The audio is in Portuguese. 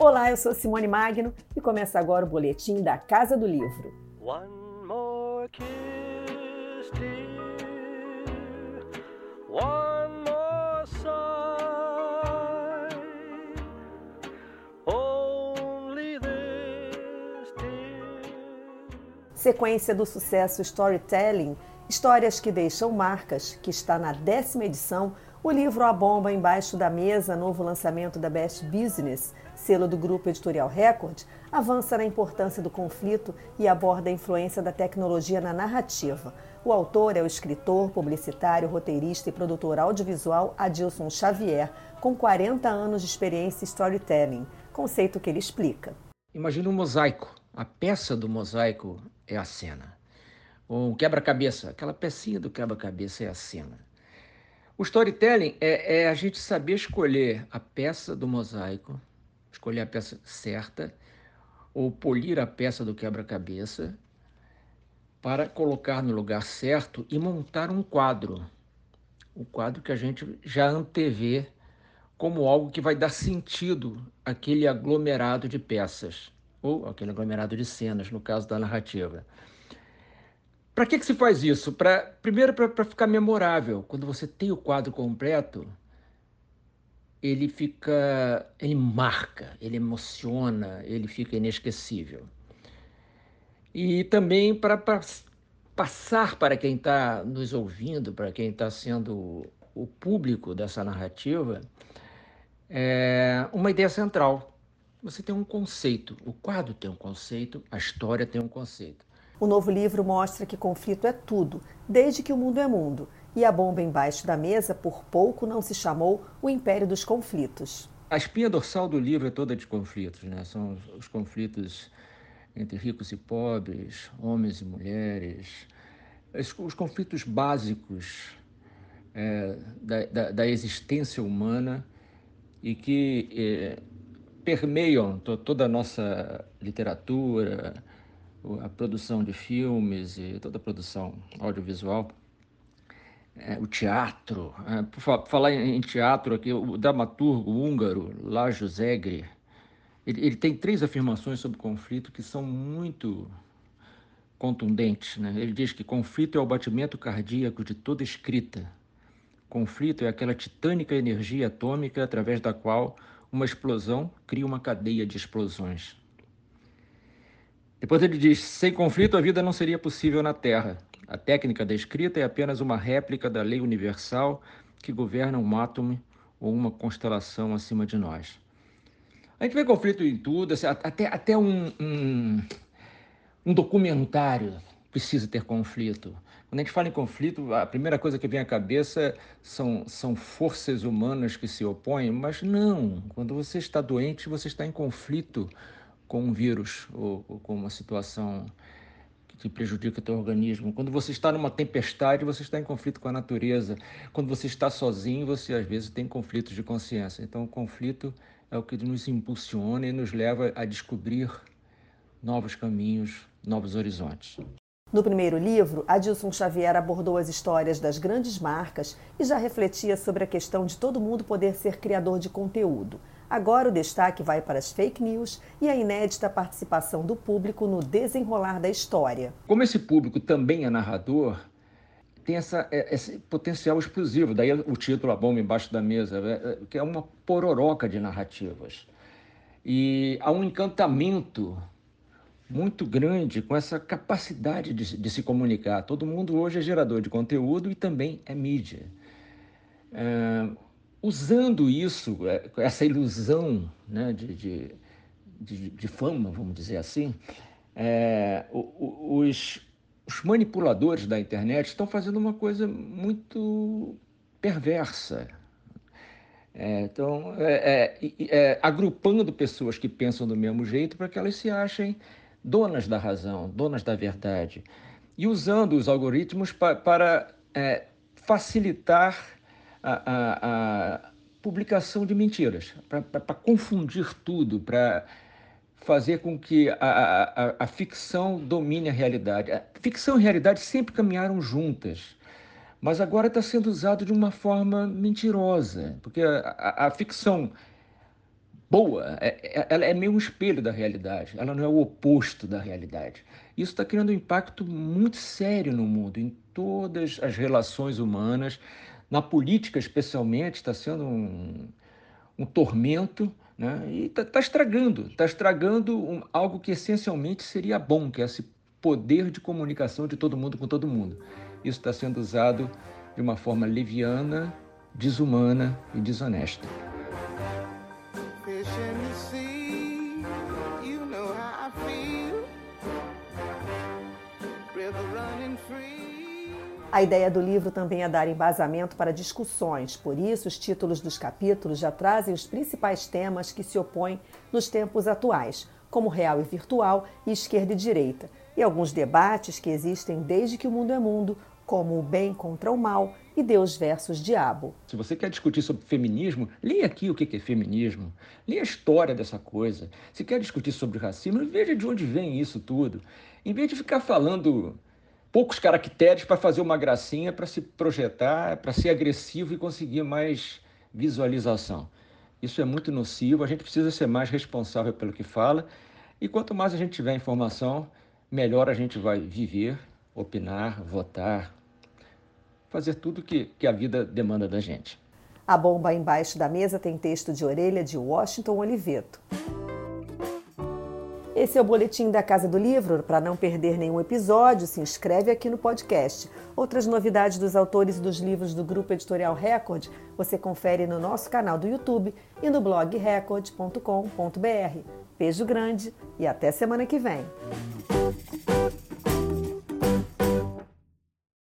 Olá, eu sou Simone Magno e começa agora o boletim da Casa do Livro. One more kiss, dear. One more sigh. Only this, dear. Sequência do sucesso Storytelling, histórias que deixam marcas, que está na décima edição o livro A Bomba Embaixo da Mesa, novo lançamento da Best Business, selo do grupo editorial Record, avança na importância do conflito e aborda a influência da tecnologia na narrativa. O autor é o escritor, publicitário, roteirista e produtor audiovisual Adilson Xavier, com 40 anos de experiência em storytelling, conceito que ele explica. Imagina um mosaico. A peça do mosaico é a cena. Um quebra-cabeça, aquela pecinha do quebra-cabeça é a cena. O storytelling é, é, a gente saber escolher a peça do mosaico, escolher a peça certa, ou polir a peça do quebra-cabeça, para colocar no lugar certo e montar um quadro. O quadro que a gente já antevê como algo que vai dar sentido àquele aglomerado de peças, ou aquele aglomerado de cenas, no caso da narrativa. Para que, que se faz isso? Pra, primeiro, para ficar memorável. Quando você tem o quadro completo, ele fica. ele marca, ele emociona, ele fica inesquecível. E também para passar para quem está nos ouvindo, para quem está sendo o público dessa narrativa, é uma ideia central. Você tem um conceito, o quadro tem um conceito, a história tem um conceito. O novo livro mostra que conflito é tudo, desde que o mundo é mundo. E a bomba embaixo da mesa, por pouco, não se chamou o Império dos Conflitos. A espinha dorsal do livro é toda de conflitos, né? São os conflitos entre ricos e pobres, homens e mulheres, os conflitos básicos é, da, da, da, existência humana e que é, permeiam toda a nossa literatura, a produção de filmes e toda a produção audiovisual, é, o teatro. É, por falar em teatro aqui, o dramaturgo húngaro Lajos Egri, ele, ele, tem três afirmações sobre conflito que são muito contundentes. Né? Ele diz que conflito é o batimento cardíaco de toda escrita. Conflito é aquela titânica energia atômica através da qual uma explosão cria uma cadeia de explosões. Depois ele diz: sem conflito a vida não seria possível na Terra. A técnica da escrita é apenas uma réplica da lei universal que governa um átomo ou uma constelação acima de nós. A gente vê conflito em tudo, assim, até, até um, um, um documentário precisa ter conflito. Quando a gente fala em conflito, a primeira coisa que vem à cabeça são, são forças humanas que se opõem, mas não. Quando você está doente, você está em conflito com um vírus ou, ou com uma situação que prejudica o teu organismo. Quando você está numa tempestade, você está em conflito com a natureza. Quando você está sozinho, você às vezes tem conflitos de consciência. Então, o conflito é o que nos impulsiona e nos leva a descobrir novos caminhos, novos horizontes. No primeiro livro, Adilson Xavier abordou as histórias das grandes marcas e já refletia sobre a questão de todo mundo poder ser criador de conteúdo. Agora o destaque vai para as fake news e a inédita participação do público no desenrolar da história. Como esse público também é narrador, tem essa, é, esse potencial explosivo. Daí o título A Bomba Embaixo da Mesa, é, é, que é uma pororoca de narrativas. E há um encantamento muito grande com essa capacidade de, de se comunicar. Todo mundo hoje é gerador de conteúdo e também é mídia. É, usando isso, é, essa ilusão né, de, de, de, de, fama, vamos dizer assim, é, os, os manipuladores da internet estão fazendo uma coisa muito perversa. É, então, é, é, é, agrupando pessoas que pensam do mesmo jeito para que elas se achem donas da razão, donas da verdade, e usando os algoritmos pa, para é, facilitar a, a, a publicação de mentiras, para confundir tudo, para fazer com que a, a, a, ficção domine a realidade. A ficção e a realidade sempre caminharam juntas, mas agora está sendo usado de uma forma mentirosa, porque a, a, ficção boa, é, é, ela é meio um espelho da realidade, ela não é o oposto da realidade. Isso está criando um impacto muito sério no mundo, em todas as relações humanas, na política especialmente, está sendo um, um tormento né? e está tá estragando, está estragando um, algo que essencialmente seria bom, que é esse poder de comunicação de todo mundo com todo mundo. Isso está sendo usado de uma forma leviana, desumana e desonesta. A ideia do livro também é dar embasamento para discussões, por isso, os títulos dos capítulos já trazem os principais temas que se opõem nos tempos atuais, como real e virtual e esquerda e direita, e alguns debates que existem desde que o mundo é mundo, como o bem contra o mal e Deus versus diabo. Se você quer discutir sobre feminismo, leia aqui o que é feminismo, leia a história dessa coisa. Se quer discutir sobre racismo, veja de onde vem isso tudo. Em vez de ficar falando poucos caracteres para fazer uma gracinha, para se projetar, para ser agressivo e conseguir mais visualização. Isso é muito nocivo, a gente precisa ser mais responsável pelo que fala, e quanto mais a gente tiver informação, melhor a gente vai viver, opinar, votar, fazer tudo que, que a vida demanda da gente. A bomba embaixo da mesa tem texto de orelha de Washington Oliveto. Esse é o boletim da Casa do Livro. Para não perder nenhum episódio, se inscreve aqui no podcast. Outras novidades dos autores dos livros do Grupo Editorial Record você confere no nosso canal do YouTube e no blog record.com.br. Beijo grande e até semana que vem.